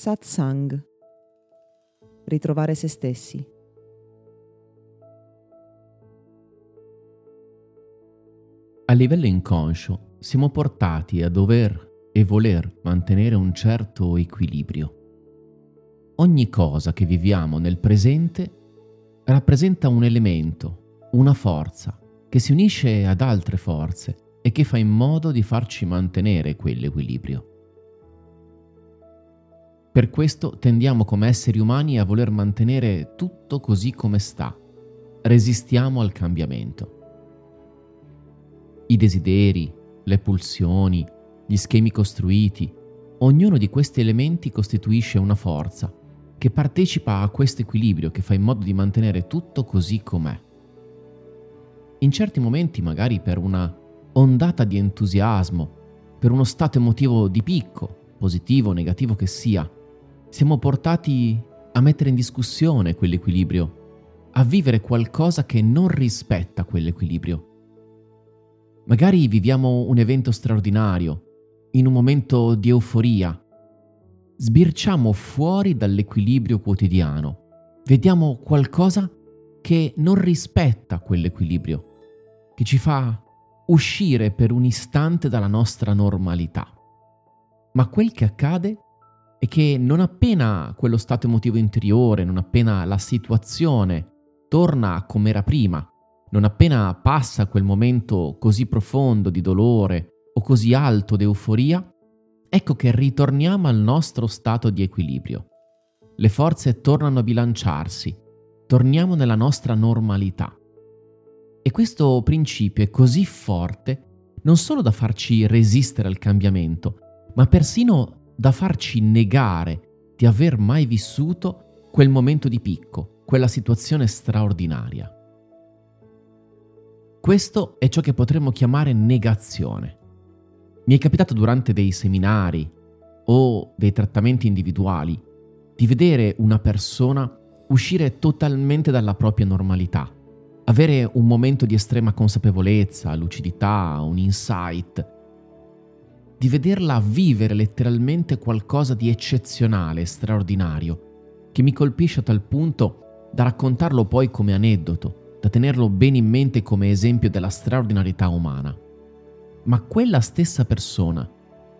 Satsang. Ritrovare se stessi. A livello inconscio siamo portati a dover e voler mantenere un certo equilibrio. Ogni cosa che viviamo nel presente rappresenta un elemento, una forza, che si unisce ad altre forze e che fa in modo di farci mantenere quell'equilibrio. Per questo tendiamo come esseri umani a voler mantenere tutto così come sta. Resistiamo al cambiamento. I desideri, le pulsioni, gli schemi costruiti, ognuno di questi elementi costituisce una forza che partecipa a questo equilibrio che fa in modo di mantenere tutto così com'è. In certi momenti, magari per una ondata di entusiasmo, per uno stato emotivo di picco, positivo o negativo che sia, siamo portati a mettere in discussione quell'equilibrio, a vivere qualcosa che non rispetta quell'equilibrio. Magari viviamo un evento straordinario, in un momento di euforia, sbirciamo fuori dall'equilibrio quotidiano, vediamo qualcosa che non rispetta quell'equilibrio, che ci fa uscire per un istante dalla nostra normalità. Ma quel che accade è che non appena quello stato emotivo interiore, non appena la situazione torna come era prima, non appena passa quel momento così profondo di dolore o così alto di euforia, ecco che ritorniamo al nostro stato di equilibrio. Le forze tornano a bilanciarsi, torniamo nella nostra normalità. E questo principio è così forte non solo da farci resistere al cambiamento, ma persino da farci negare di aver mai vissuto quel momento di picco, quella situazione straordinaria. Questo è ciò che potremmo chiamare negazione. Mi è capitato durante dei seminari o dei trattamenti individuali di vedere una persona uscire totalmente dalla propria normalità, avere un momento di estrema consapevolezza, lucidità, un insight, di vederla vivere letteralmente qualcosa di eccezionale, straordinario, che mi colpisce a tal punto da raccontarlo poi come aneddoto, da tenerlo bene in mente come esempio della straordinarietà umana. Ma quella stessa persona,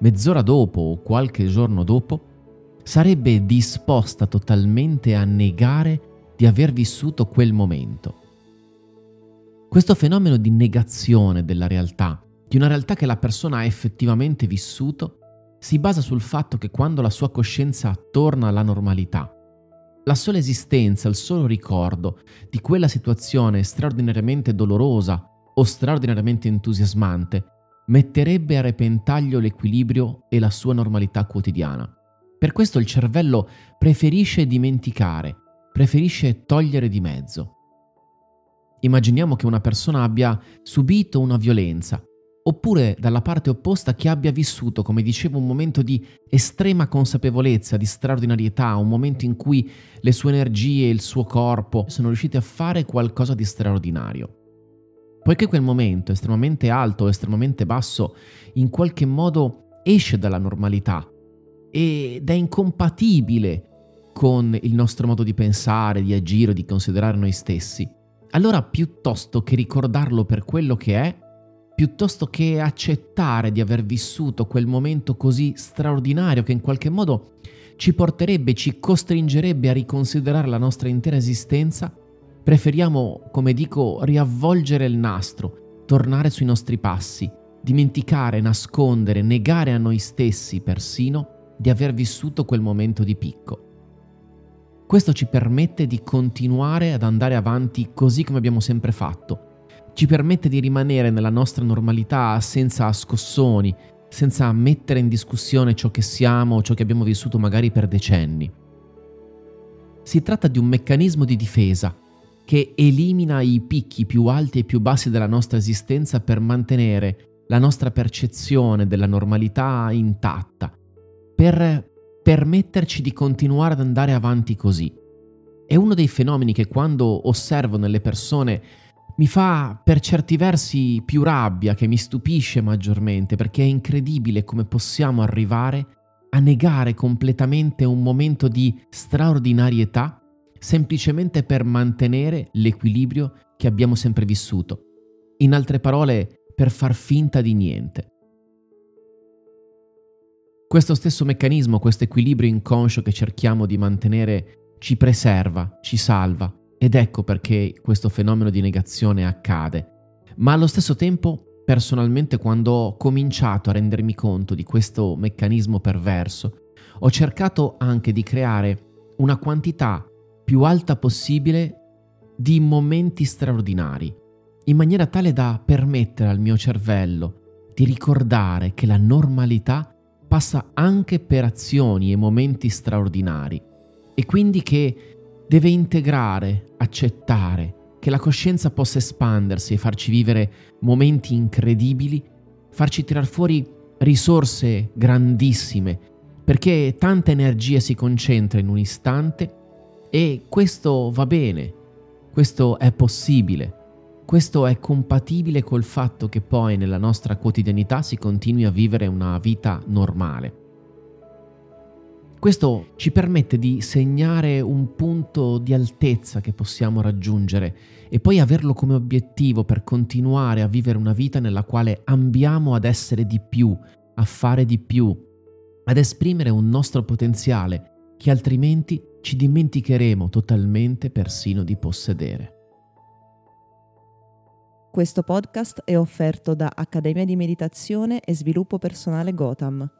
mezz'ora dopo o qualche giorno dopo, sarebbe disposta totalmente a negare di aver vissuto quel momento. Questo fenomeno di negazione della realtà, di una realtà che la persona ha effettivamente vissuto, si basa sul fatto che quando la sua coscienza torna alla normalità, la sola esistenza, il solo ricordo di quella situazione straordinariamente dolorosa o straordinariamente entusiasmante metterebbe a repentaglio l'equilibrio e la sua normalità quotidiana. Per questo il cervello preferisce dimenticare, preferisce togliere di mezzo. Immaginiamo che una persona abbia subito una violenza oppure dalla parte opposta chi abbia vissuto, come dicevo, un momento di estrema consapevolezza, di straordinarietà, un momento in cui le sue energie e il suo corpo sono riusciti a fare qualcosa di straordinario. Poiché quel momento estremamente alto o estremamente basso in qualche modo esce dalla normalità ed è incompatibile con il nostro modo di pensare, di agire, di considerare noi stessi, allora piuttosto che ricordarlo per quello che è, piuttosto che accettare di aver vissuto quel momento così straordinario che in qualche modo ci porterebbe, ci costringerebbe a riconsiderare la nostra intera esistenza, preferiamo, come dico, riavvolgere il nastro, tornare sui nostri passi, dimenticare, nascondere, negare a noi stessi persino di aver vissuto quel momento di picco. Questo ci permette di continuare ad andare avanti così come abbiamo sempre fatto, ci permette di rimanere nella nostra normalità senza scossoni, senza mettere in discussione ciò che siamo o ciò che abbiamo vissuto magari per decenni. Si tratta di un meccanismo di difesa che elimina i picchi più alti e più bassi della nostra esistenza per mantenere la nostra percezione della normalità intatta, per permetterci di continuare ad andare avanti così. È uno dei fenomeni che quando osservo nelle persone mi fa per certi versi più rabbia che mi stupisce maggiormente perché è incredibile come possiamo arrivare a negare completamente un momento di straordinarietà semplicemente per mantenere l'equilibrio che abbiamo sempre vissuto. In altre parole, per far finta di niente. Questo stesso meccanismo, questo equilibrio inconscio che cerchiamo di mantenere ci preserva, ci salva ed ecco perché questo fenomeno di negazione accade. Ma allo stesso tempo personalmente quando ho cominciato a rendermi conto di questo meccanismo perverso, ho cercato anche di creare una quantità più alta possibile di momenti straordinari, in maniera tale da permettere al mio cervello di ricordare che la normalità passa anche per azioni e momenti straordinari e quindi che deve integrare, accettare, che la coscienza possa espandersi e farci vivere momenti incredibili, farci tirar fuori risorse grandissime, perché tanta energia si concentra in un istante e questo va bene, questo è possibile, questo è compatibile col fatto che poi nella nostra quotidianità si continui a vivere una vita normale. Questo ci permette di segnare un punto di altezza che possiamo raggiungere e poi averlo come obiettivo per continuare a vivere una vita nella quale ambiamo ad essere di più, a fare di più, ad esprimere un nostro potenziale che altrimenti ci dimenticheremo totalmente persino di possedere. Questo podcast è offerto da Accademia di Meditazione e Sviluppo Personale Gotham